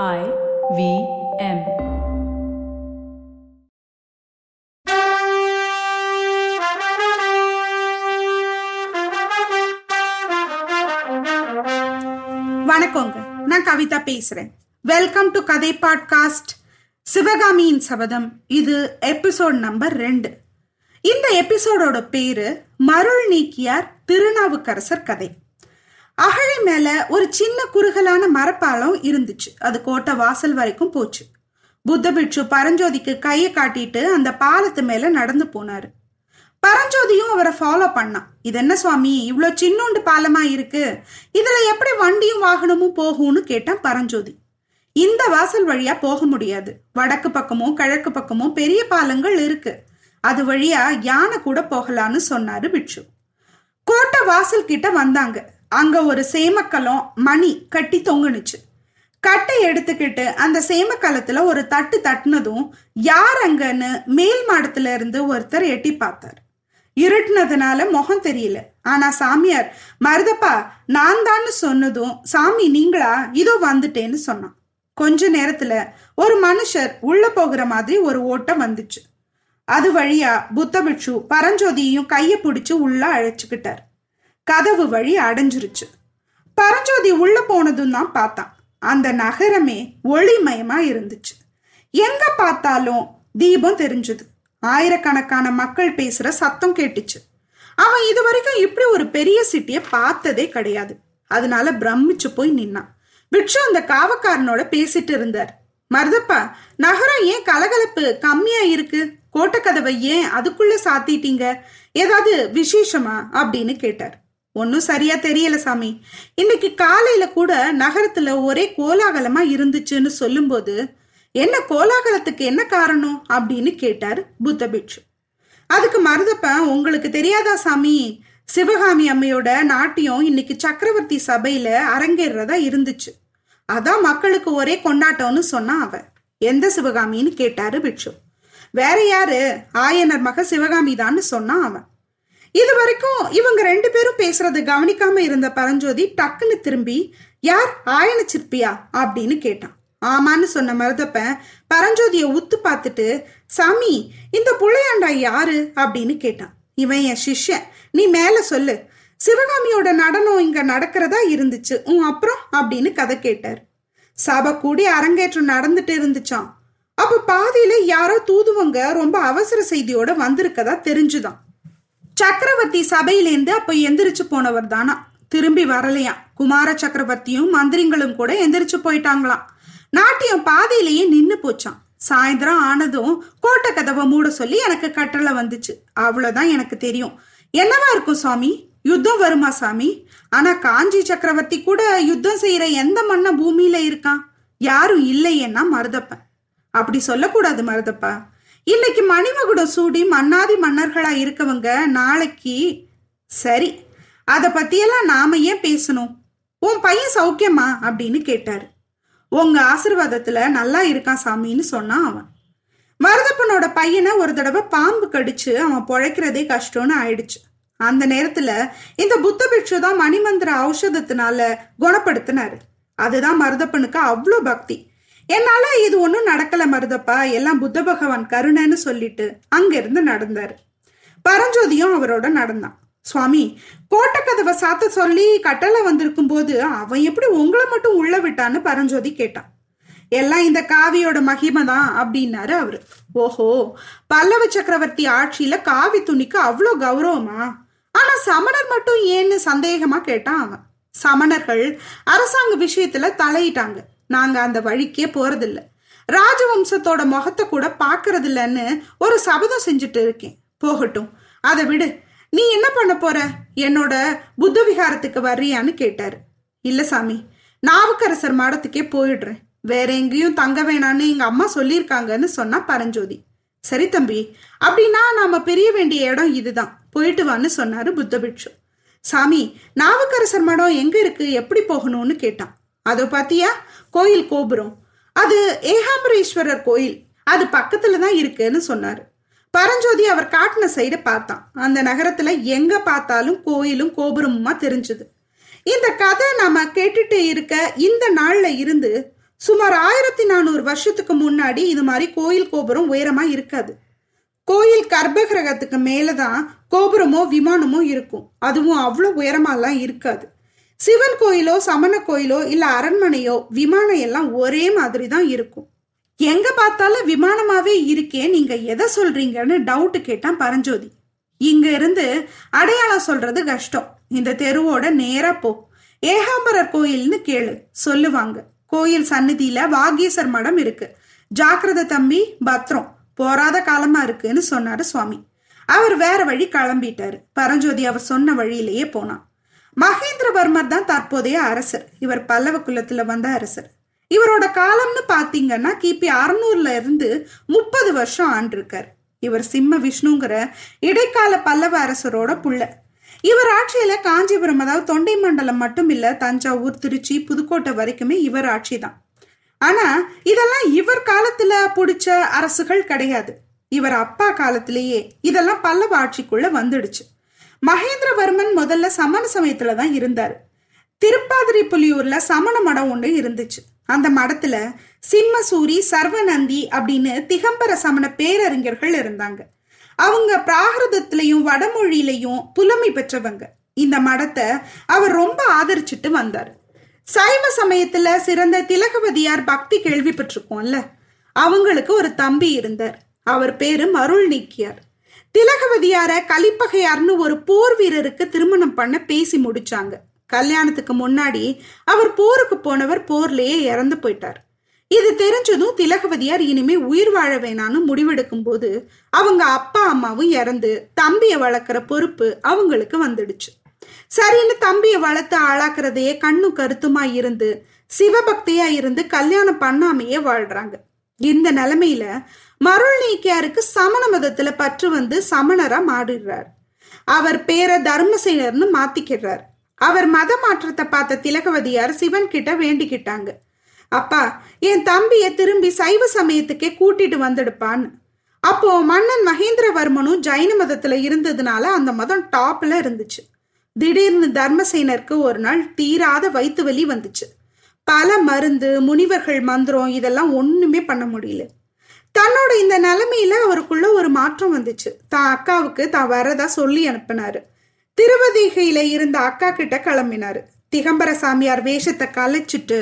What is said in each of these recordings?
I V M. வணக்கங்க. நான் கவிதா பேசுறேன். வெல்கம் டு கதை பாட்காஸ்ட் சிவகாமியின் சபதம். இது எபிசோட் நம்பர் ரெண்டு. இந்த எபிசோடோட பேரு மருள் நீக்கியார் திருநாவுக்கரசர் கதை. அகழி மேல ஒரு சின்ன குறுகலான மரப்பாலம் இருந்துச்சு. அது கோட்டை வாசல் வரைக்கும் போச்சு. புத்த பிட்சு பரஞ்சோதிக்கு கையை காட்டிட்டு அந்த பாலத்து மேல நடந்து போனாரு. பரஞ்சோதியும் அவரை ஃபாலோ பண்ணான். இது என்ன சுவாமி? இவ்வளோ சின்னோண்டு பாலமா இருக்கு. இதுல எப்படி வண்டியும் வாகனமும் போகும்னு கேட்டான் பரஞ்சோதி. இந்த வாசல் வழியா போக முடியாது. வடக்கு பக்கமும் கிழக்கு பக்கமும் பெரிய பாலங்கள் இருக்கு. அது வழியா யானை கூட போகலான்னு சொன்னாரு பிட்சு கோட்டை வாசல் கிட்ட வந்தாங்க. அங்க ஒரு சேமக்கலம் மணி கட்டி தொங்குனுச்சு. கட்டை எடுத்துக்கிட்டு அந்த சேமக்கலத்துல ஒரு தட்டு தட்டுனதும் யார் அங்கன்னு மேல் மாடத்துல இருந்து ஒருத்தர் எட்டி பார்த்தார். இருட்டுனதுனால முகம் தெரியல. ஆனா சாமியார் மருதப்பா நான் தான்னு சொன்னதும் சாமி நீங்களா? இதோ வந்துட்டேன்னு சொன்னான். கொஞ்ச நேரத்துல ஒரு மனுஷர் உள்ள போகிற மாதிரி ஒரு ஓட்டம் வந்துச்சு. அது வழியா புத்தபிட்சு பரஞ்சோதியையும் கையை பிடிச்சு உள்ள அழைச்சுக்கிட்டார். கதவு வழி அடைஞ்சிருச்சு. பரஞ்சோதி உள்ள போனதும் தான் பார்த்தான். அந்த நகரமே ஒளிமயமா இருந்துச்சு. எங்க பார்த்தாலும் தீபம் தெரிஞ்சது. ஆயிரக்கணக்கான மக்கள் பேசுற சத்தம் கேட்டுச்சு. அவன் இது வரைக்கும் இப்படி ஒரு பெரிய சிட்டியை பார்த்ததே கிடையாது. அதனால பிரமிச்சு போய் நின்னான். பிட்சு அந்த காவக்காரனோட பேசிட்டு இருந்தார். மருதப்பா நகரம் ஏன் கலகலப்பு கம்மியா இருக்கு? கோட்டக்கதவை ஏன் அதுக்குள்ள சாத்திட்டீங்க? ஏதாவது விசேஷமா? அப்படின்னு கேட்டார். ஒன்றும் சரியா தெரியல சாமி. இன்னைக்கு காலையில கூட நகரத்துல ஒரே கோலாகலமா இருந்துச்சுன்னு சொல்லும்போது என்ன கோலாகலத்துக்கு என்ன காரணம்? அப்படின்னு கேட்டார் புத்த பிட்சு அதுக்கு மருதப்பன் உங்களுக்கு தெரியாதா சாமி? சிவகாமி அம்மையோட நாட்டியம் இன்னைக்கு சக்கரவர்த்தி சபையில அரங்கேறதா இருந்துச்சு. அதான் மக்களுக்கு ஒரே கொண்டாட்டம்னு சொன்னான் அவன் எந்த சிவகாமின்னு கேட்டாரு பிட்சு வேற யாரு? ஆயனர் மக சிவகாமி தான்னு சொன்னான் அவன். இது வரைக்கும் இவங்க ரெண்டு பேரும் பேசுறது கவனிக்காம இருந்த பரஞ்சோதி டக்குன்னு திரும்பி யார்? ஆயன சிற்பியா? அப்படின்னு கேட்டான். ஆமான்னு சொன்ன மருதப்பன் பரஞ்சோதியை உத்து பார்த்துட்டு சாமி இந்த புள்ளையாண்டா யாரு? அப்படின்னு கேட்டான். இவன் என் சிஷ்யன். நீ மேல சொல்லு. சிவகாமியோட நடனம் இங்க நடக்கிறதா இருந்துச்சு. உன் அப்புறம்? அப்படின்னு கதை கேட்டார். சபை கூடி அரங்கேற்றம் நடந்துட்டு இருந்துச்சான் அப்ப பாதியில யாரோ தூதுவங்க ரொம்ப அவசர செய்தியோட வந்திருக்கதா தெரிஞ்சுதான். சக்கரவர்த்தி சபையிலேருந்து அப்ப எந்திரிச்சு போனவர் தானா? திரும்பி வரலையாம். குமார சக்கரவர்த்தியும் மந்திரிங்களும் கூட எந்திரிச்சு போயிட்டாங்களாம். நாட்டியம் பாதையிலேயே நின்னு போச்சான் சாயந்தரம் ஆனதும் கோட்டை கதவை மூட சொல்லி எனக்கு கட்டளை வந்துச்சு. அவ்வளோதான் எனக்கு தெரியும். என்னவா இருக்கும் சுவாமி? யுத்தம் வருமா சாமி? ஆனா காஞ்சி சக்கரவர்த்தி கூட யுத்தம் செய்யற எந்த மன்ன பூமியில இருக்கான்? யாரும் இல்லையேன்னா மருதப்பன். அப்படி சொல்லக்கூடாது மருதப்பா. இன்னைக்கு மணிமகுடம் சூடி மன்னாதி மன்னர்களா இருக்கவங்க நாளைக்கு சரி அதை பத்தியெல்லாம் நாம ஏன் பேசணும்? உன் பையன் சௌக்கியமா? அப்படின்னு கேட்டாரு. உங்க ஆசிர்வாதத்துல நல்லா இருக்கான் சாமின்னு சொன்னான் அவன். மருதப்பனோட பையனை ஒரு தடவை பாம்பு கடிச்சு அவன் பொழைக்கிறதே கஷ்டம்னு ஆயிடுச்சு. அந்த நேரத்துல இந்த புத்த பிக்ஷு தான் மணிமந்திர ஔஷதத்தினால குணப்படுத்தினாரு. அதுதான் மருதப்பனுக்கு அவ்வளோ பக்தி. என்னால இது ஒன்றும் நடக்கல மருதப்பா. எல்லாம் புத்த பகவான் கருணைன்னு சொல்லிட்டு அங்கிருந்து நடந்தாரு. பரஞ்சோதியும் அவரோட நடந்தான். சுவாமி கோட்டக்கதவை சாத்த சொல்லி கட்டளை வந்திருக்கும் போது அவன் எப்படி உங்களை மட்டும் உள்ள விட்டான்னு பரஞ்சோதி கேட்டான். எல்லாம் இந்த காவியோட மகிமை தான் அப்படின்னாரு அவரு. ஓஹோ பல்லவ சக்கரவர்த்தி ஆட்சியில காவி துணிக்கு அவ்வளோ கௌரவமா? ஆனா சமணர் மட்டும் ஏன்னு சந்தேகமா கேட்டான் அவன். சமணர்கள் அரசாங்க விஷயத்துல தலையிட்டாங்க. நாங்க அந்த வழிக்கே போறதில்ல. ராஜவம்சத்தோட முகத்தை கூட பாக்குறது ஒரு சபதம் செஞ்சுட்டு இருக்கேன். போகட்டும். அதை விடு. நீ என்ன பண்ண போற? என்னோட புத்த விகாரத்துக்கு வர்றியான்னு கேட்டாரு. இல்ல சாமி நாவுக்கரசர் மாடத்துக்கே போயிடுறேன். வேற எங்கேயும் தங்க வேணான்னு எங்க அம்மா சொல்லியிருக்காங்கன்னு சொன்னா பரஞ்சோதி. சரி தம்பி அப்படின்னா நாம பிரிய வேண்டிய இடம் இதுதான். போயிட்டு வான்னு சொன்னாரு புத்த பிட்சு சாமி நாவுக்கரசர் மடம் எங்க இருக்கு? எப்படி போகணும்னு கேட்டான். அதோ பாத்தியா? கோயில் கோபுரம். அது ஏகாம்பரேஸ்வரர் கோயில். அது பக்கத்துல தான் இருக்குன்னு சொன்னாரு. பரஞ்சோதி அவர் காட்டின சைடு பார்த்தான். அந்த நகரத்துல எங்க பார்த்தாலும் கோயிலும் கோபுரமுமா தெரிஞ்சது. இந்த கதை நாம கேட்டுட்டு இருக்க இந்த நாள்ல இருந்து சுமார் ஆயிரத்தி நானூறு வருஷத்துக்கு முன்னாடி இது மாதிரி கோயில் கோபுரம் உயரமா இருக்காது. கோயில் கர்ப்பகிரகத்துக்கு மேலதான் கோபுரமோ விமானமோ இருக்கும். அதுவும் அவ்வளோ உயரமாலாம் இருக்காது. சிவன் கோயிலோ சமண கோயிலோ இல்ல அரண்மனையோ விமானம் எல்லாம் ஒரே மாதிரி தான் இருக்கும். எங்க பார்த்தாலும் விமானமாவே இருக்கே நீங்க எதை சொல்றீங்கன்னு டவுட் கேட்டான் பரஞ்சோதி. இங்க இருந்து அடையாளம் சொல்றது கஷ்டம். இந்த தெருவோட நேரா போ. ஏகாம்பரர் கோயில்னு கேளு சொல்லுவாங்க. கோயில் சன்னதியில வாகீசர் மடம் இருக்கு. ஜாக்கிரத தம்பி பத்ரம். போராத காலமா இருக்குன்னு சொன்னாரு சுவாமி. அவர் வேற வழி கிளம்பிட்டாரு. பரஞ்சோதி அவர் சொன்ன வழியிலேயே போனான். மகேந்திரவர்மர் தான் தற்போதைய அரசர். இவர் பல்லவ குலத்துல வந்த அரசர். இவரோட காலம்னு பாத்தீங்கன்னா கிபி அறுநூறுல இருந்து முப்பது வருஷம் ஆண்டிருக்கார். இவர் சிம்ம விஷ்ணுங்கிற இடைக்கால பல்லவ அரசரோட புள்ள. இவர் ஆட்சியில காஞ்சிபுரம் அதாவது தொண்டை மண்டலம் மட்டும் இல்ல தஞ்சாவூர் திருச்சி புதுக்கோட்டை வரைக்குமே இவர் ஆட்சி தான். ஆனா இதெல்லாம் இவர் காலத்துல பிடிச்ச அரசுகள் கிடையாது. இவர் அப்பா காலத்திலேயே இதெல்லாம் பல்லவ ஆட்சிக்குள்ள வந்துடுச்சு. மகேந்திரவர்மன் முதல்ல சமண சமயத்துல தான் இருந்தார். திருப்பாதிரி புலியூர்ல சமண மடம் ஒன்று இருந்துச்சு. அந்த மடத்துல சிம்மசூரி சர்வநந்தி அப்படின்னு திகம்பர சமண பேரறிஞர்கள் இருந்தாங்க. அவங்க பிராகிருதத்திலையும் வடமொழியிலையும் புலமை பெற்றவங்க. இந்த மடத்தை அவர் ரொம்ப ஆதரிச்சுட்டு வந்தார். சைவ சமயத்துல சிறந்த திலகவதியார் பக்தி கேள்விப்பட்டிருக்கோம்ல அவங்களுக்கு ஒரு தம்பி இருந்தார். அவர் பேரு மருள் நீக்கியார் திலகவதியார கலிப்பகையார்னு ஒரு போர் வீரருக்கு திருமணம் பண்ண பேசி முடிச்சாங்க. கல்யாணத்துக்கு முன்னாடி அவர் போருக்கு போனவர் போர்லயே இறந்து போயிட்டார். இது தெரிஞ்சதும் திலகவதியார் இனிமே உயிர் வாழ வேணான்னு முடிவெடுக்கும் போது அவங்க அப்பா அம்மாவும் இறந்து தம்பியை வளர்க்குற பொறுப்பு அவங்களுக்கு வந்துடுச்சு. சரின்னு தம்பியை வளர்த்து ஆளாக்குறதையே கண்ணு கருத்துமா இருந்து சிவபக்தியா இருந்து கல்யாணம் பண்ணாமையே வாழ்றாங்க. இந்த நிலைமையில மருள் நீக்கியாருக்கு சமண மதத்துல பற்று வந்து சமணரா மாறிடுறார். அவர் பேரை தர்மசேனர்னு மாத்திக்கிறார் அவர் மத மாற்றத்தை பார்த்த திலகவதியார் சிவன் கிட்ட வேண்டிக்கிட்டாங்க. அப்பா என் தம்பிய திரும்பி சைவ சமயத்துக்கே கூட்டிட்டு வந்துடுப்பான்னு. அப்போ மன்னன் மகேந்திரவர்மனும் ஜைன மதத்துல இருந்ததுனால அந்த மதம் டாப்ல இருந்துச்சு. திடீர்னு தர்மசேனருக்கு ஒரு நாள் தீராத வயிற்று வலி வந்துச்சு. பல மருந்து முனிவர்கள் மந்திரம் இதெல்லாம் ஒண்ணுமே பண்ண முடியல. தன்னோட இந்த நிலைமையில அவருக்குள்ள ஒரு மாற்றம் வந்துச்சு. தான் அக்காவுக்கு தான் வரதா சொல்லி அனுப்பினாரு. திருவதிகையில இருந்த அக்கா கிட்ட கிளம்பினாரு. திகம்பர சாமியார் வேஷத்தை கலைச்சிட்டு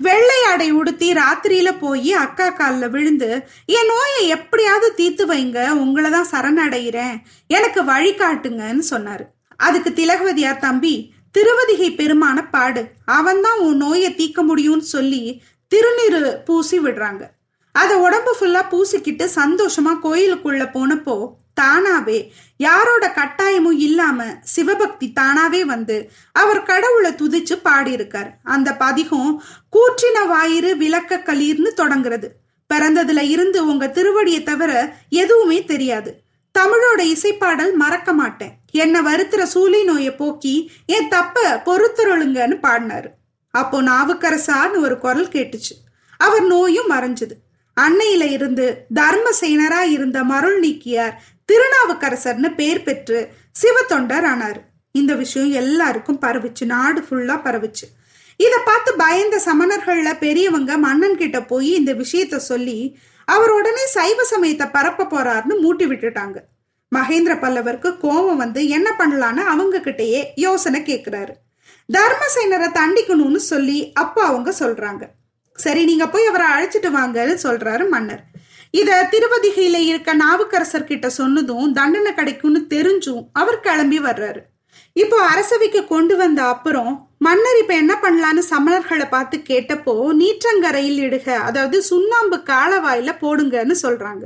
வெள்ளை ஆடை உடுத்தி ராத்திரியில போய் அக்கா காலில் விழுந்து என் நோயை எப்படியாவது தீர்த்து வைங்க உங்களை தான் சரணடைகிறேன் எனக்கு வழி காட்டுங்கன்னு சொன்னாரு. அதுக்கு திலகவதியார் தம்பி திருவதிகை பெருமான பாடு. அவன்தான் உன் நோயை தீக்க முடியும்னு சொல்லி திருநீரு பூசி விடுறாங்க. அதை உடம்பு ஃபுல்லா பூசிக்கிட்டு சந்தோஷமா கோயிலுக்குள்ள போனப்போ தானாவே யாரோட கட்டாயமும் இல்லாம சிவபக்தி தானாவே வந்து அவர் கடவுளை துதிச்சு பாடியிருக்கார். அந்த பதிகம் கூற்றின வாயிறு விளக்க களீர்னு தொடங்குறது. பிறந்ததுல இருந்து உங்க திருவடியை தவிர எதுவுமே தெரியாது. தமிழோட இசைப்பாடல் மறக்க மாட்டேன். என்னை வருத்துற சூழி நோயை போக்கி என் தப்ப பொறுத்துருளுங்கன்னு பாடினாரு. அப்போ நாவுக்கரசான்னு ஒரு குரல் கேட்டுச்சு. அவர் நோயும் மறைஞ்சது. அன்னையில இருந்து தர்மசேனரா இருந்த மருள் நீக்கியார் திருநாவுக்கரசர்னு பேர் பெற்று சிவத்தொண்டர் ஆனார். இந்த விஷயம் எல்லாருக்கும் பரவுச்சு நாடு ஃபுல்லா பரவுச்சு. இத பார்த்து பயந்த சமணர்கள்ல பெரியவங்க மன்னன் கிட்ட போய் இந்த விஷயத்த சொல்லி அவர் உடனே சைவ சமயத்தை பரப்ப போறாருன்னு மூட்டி விட்டுட்டாங்க. மகேந்திர பல்லவருக்கு கோபம் வந்து என்ன பண்ணலான்னு அவங்க கிட்டயே யோசனை கேட்கிறாரு தர்மசேனரை தண்டிக்கணும்னு சொல்லி அப்பா அவங்க சொல்றாங்க. சரி நீங்க போய் அவரை அழைச்சிட்டு வாங்கன்னு சொல்றாரு மன்னர். இத திருவதிகையில இருக்க நாவுக்கரசர் கிட்ட சொன்னதும் தண்டனை கிடைக்கும்னு தெரிஞ்சும் அவர் கிளம்பி வர்றாரு. இப்போ அரசவைக்கு கொண்டு வந்த அப்புறம் மன்னர் இப்ப என்ன பண்ணலான்னு சமணர்களை பார்த்து கேட்டப்போ நீற்றங்கரையில் இடுக அதாவது சுண்ணாம்பு காலவாயில போடுங்கன்னு சொல்றாங்க.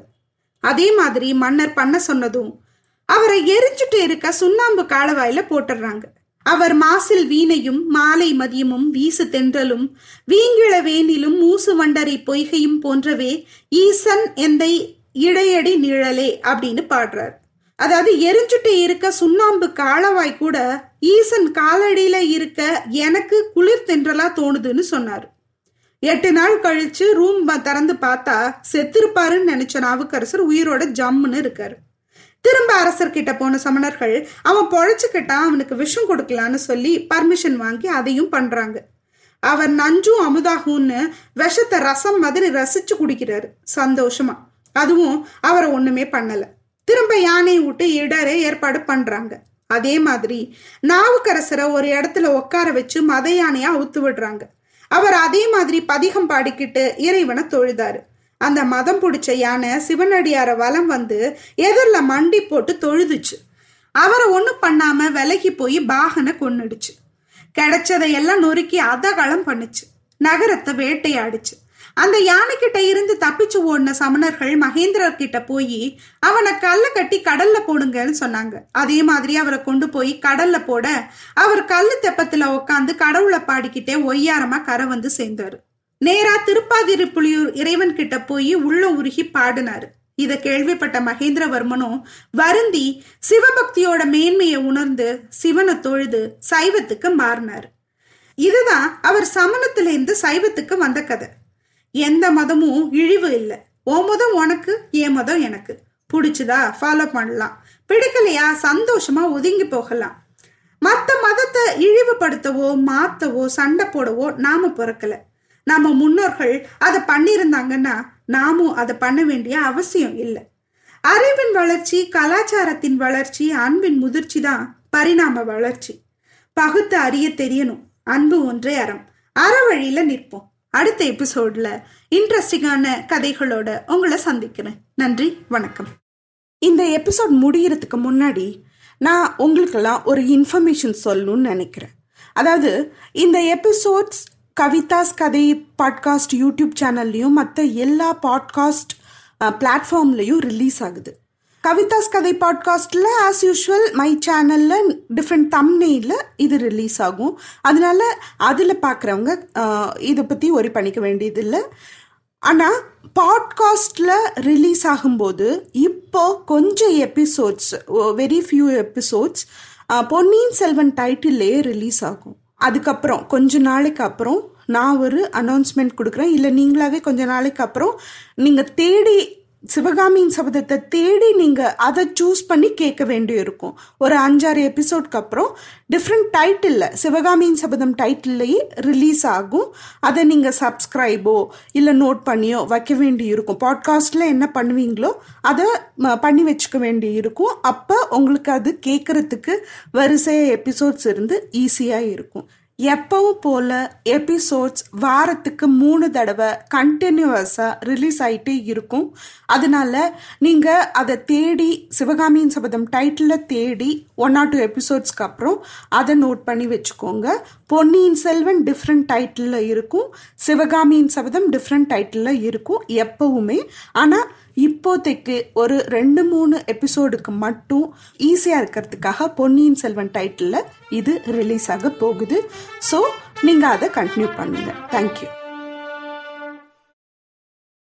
அதே மாதிரி மன்னர் பண்ண சொன்னதும் அவரை எரிஞ்சுட்டு இருக்க சுண்ணாம்பு காலவாயில போட்டுடுறாங்க அவர் மாசில் வீணையும் மாலை மதியமும் வீசு தென்றலும் வீங்கிழ வேனிலும் மூசு வண்டரை பொய்கையும் போன்றவே ஈசன் எந்தை இடையடி நிழலே அப்படின்னு பாடுறார். அதாவது எரிஞ்சுட்டு இருக்க சுண்ணாம்பு காலவாய் கூட ஈசன் காலடியில இருக்க எனக்கு குளிர் தென்றலா தோணுதுன்னு சொன்னார். எட்டு நாள் கழிச்சு ரூம் திறந்து பார்த்தா செத்திருப்பாருன்னு நினைச்ச நாவுக்கரசர் உயிரோட ஜம்முன்னு இருக்காரு. திரும்ப அரசர் கிட்ட போன சமணர்கள் அவன் பொழைச்சுக்கிட்டா அவனுக்கு விஷம் கொடுக்கலான்னு சொல்லி பர்மிஷன் வாங்கி அதையும் பண்றாங்க. அவர் நஞ்சும் அமுதாகும்னு விஷத்தை ரசம் மாதிரி ரசிச்சு குடிக்கிறாரு சந்தோஷமா. அதுவும் அவரை ஒண்ணுமே பண்ணல. திரும்ப யானை விட்டு இடரே ஏற்பாடு பண்றாங்க. அதே மாதிரி நாவுக்கரசரை ஒரு இடத்துல உட்கார வச்சு மத யானையா அவுத்து விடுறாங்க அவர் அதே மாதிரி பதிகம் பாடிக்கிட்டு இறைவனை தொழுதாரு. அந்த மதம் பிடிச்ச யானை சிவனடியார வலம் வந்து எதிரில் மண்டி போட்டு தொழுதுச்சு. அவரை ஒன்றும் பண்ணாம விலகி போய் பாகனை கொன்னுடுச்சு. கிடைச்சதையெல்லாம் நொறுக்கி அதகளம் பண்ணுச்சு. நகரத்தை வேட்டையாடுச்சு. அந்த யானைக்கிட்ட இருந்து தப்பிச்சு ஓடின சமணர்கள் மகேந்திரர் கிட்ட போய் அவனை கல்ல கட்டி கடல்ல போடுங்கன்னு சொன்னாங்க. அதே மாதிரி அவரை கொண்டு போய் கடல்ல போட அவர் கல்லு தெப்பத்துல உட்காந்து கடவுளை பாடிக்கிட்டே ஒய்யாரமா கரை வந்து சேர்ந்தாரு. நேரா திருப்பாதிரி புலியூர் இறைவன் கிட்ட போய் உள்ள உருகி பாடினாரு. இத கேள்விப்பட்ட மகேந்திரவர்மனும் வருந்தி சிவபக்தியோட மேன்மையை உணர்ந்து சிவனை தொழுது சைவத்துக்கு மாறினார். இதுதான் அவர் சமணத்துல இருந்து சைவத்துக்கு வந்த கதை. எந்த மதமும் இழிவு இல்லை. ஓ மதம் உனக்கு என் மதம் எனக்கு. பிடிச்சதா? ஃபாலோ பண்ணலாம். பிடிக்கலையா? சந்தோஷமா ஒதுங்கி போகலாம். மற்ற மதத்தை இழிவுபடுத்தவோ மாத்தவோ சண்டை போடவோ நாம பிறக்கல. நம்ம முன்னோர்கள் அதை பண்ணியிருந்தாங்கன்னா நாமும் அதை பண்ண வேண்டிய அவசியம் இல்லை. அறிவின் வளர்ச்சி கலாச்சாரத்தின் வளர்ச்சி அன்பின் முதிர்ச்சி தான் பரிணாம வளர்ச்சி. பகுத்து அறிய தெரியணும். அன்பு ஒன்றே அறம். அற வழியில நிற்போம். அடுத்த எபிசோட்ல இன்ட்ரெஸ்டிங்கான கதைகளோட உங்களை சந்திக்கிறேன். நன்றி வணக்கம். இந்த எபிசோட் முடிகிறதுக்கு முன்னாடி நான் உங்களுக்கெல்லாம் ஒரு இன்ஃபர்மேஷன் சொல்லணும்னு நினைக்கிறேன். அதாவது இந்த எபிசோட்ஸ் கவிதாஸ் கதை பாட்காஸ்ட் யூடியூப் சேனல்லையும் மற்ற எல்லா பாட்காஸ்ட் பிளாட்ஃபார்ம்லையும் ரிலீஸ் ஆகுது. கவிதாஸ் கதை பாட்காஸ்ட்டில் ஆஸ் யூஷுவல் மை சேனலில் டிஃப்ரெண்ட் தம்னெயில் இது ரிலீஸ் ஆகும். அதனால அதில் பார்க்குறவங்க இதை பற்றி ஒரி பண்ணிக்க வேண்டியதில்லை. ஆனால் பாட்காஸ்டில் ரிலீஸ் ஆகும்போது இப்போ கொஞ்சம் episodes very few episodes Ponniyin Selvan டைட்டில்லையே release ஆகும். அதுக்கப்புறம் கொஞ்ச நாளைக்கு அப்புறம் நான் ஒரு அனௌன்ஸ்மெண்ட் கொடுக்குறேன். இல்லை நீங்களாவே கொஞ்ச நாளைக்கு அப்புறம் நீங்கள் தேடி சிவகாமியின் சபதத்தை தேடி நீங்கள் அதை சூஸ் பண்ணி கேட்க வேண்டியிருக்கும். ஒரு அஞ்சாறு எபிசோட்க்கு அப்புறம் டிஃப்ரெண்ட் டைட்டிலில் சிவகாமியின் சபதம் டைட்டில்லையே ரிலீஸ் ஆகும். அதை நீங்கள் சப்ஸ்கிரைபோ இல்லை நோட் பண்ணியோ வைக்க வேண்டி இருக்கும் பாட்காஸ்ட்டில் என்ன பண்ணுவீங்களோ அதை பண்ணி வச்சுக்க வேண்டி இருக்கும் அப்போ உங்களுக்கு அது கேட்குறதுக்கு வரிசை எபிசோட்ஸ் இருந்து ஈஸியாக இருக்கும். எப்பவும் போல எபிசோட்ஸ் வாரத்துக்கு மூணு தடவை கண்டினியூவஸாக ரிலீஸ் ஆகிட்டே இருக்கும். அதனால நீங்கள் அதை தேடி சிவகாமியின் சபதம் டைட்டிலில் தேடி ஒன் ஆர் டூ எபிசோட்ஸ்க்கு அப்புறம் அதை நோட் பண்ணி வச்சுக்கோங்க. பொன்னியின் செல்வன் டிஃப்ரெண்ட் டைட்டிலில் இருக்கும். சிவகாமியின் சபதம் டிஃப்ரெண்ட் டைட்டிலில் இருக்கும் எப்பவுமே. ஆனால் இப்போதைக்கு ஒரு ரெண்டு மூணு எபிசோடுக்கு மட்டும் ஈஸியாக இருக்கிறதுக்காக பொன்னியின் செல்வன் டைட்டிலில் இது ரிலீஸ் ஆக போகுது. ஸோ நீங்கள் அதை கண்டினியூ பண்ணுங்கள் தேங்க்யூ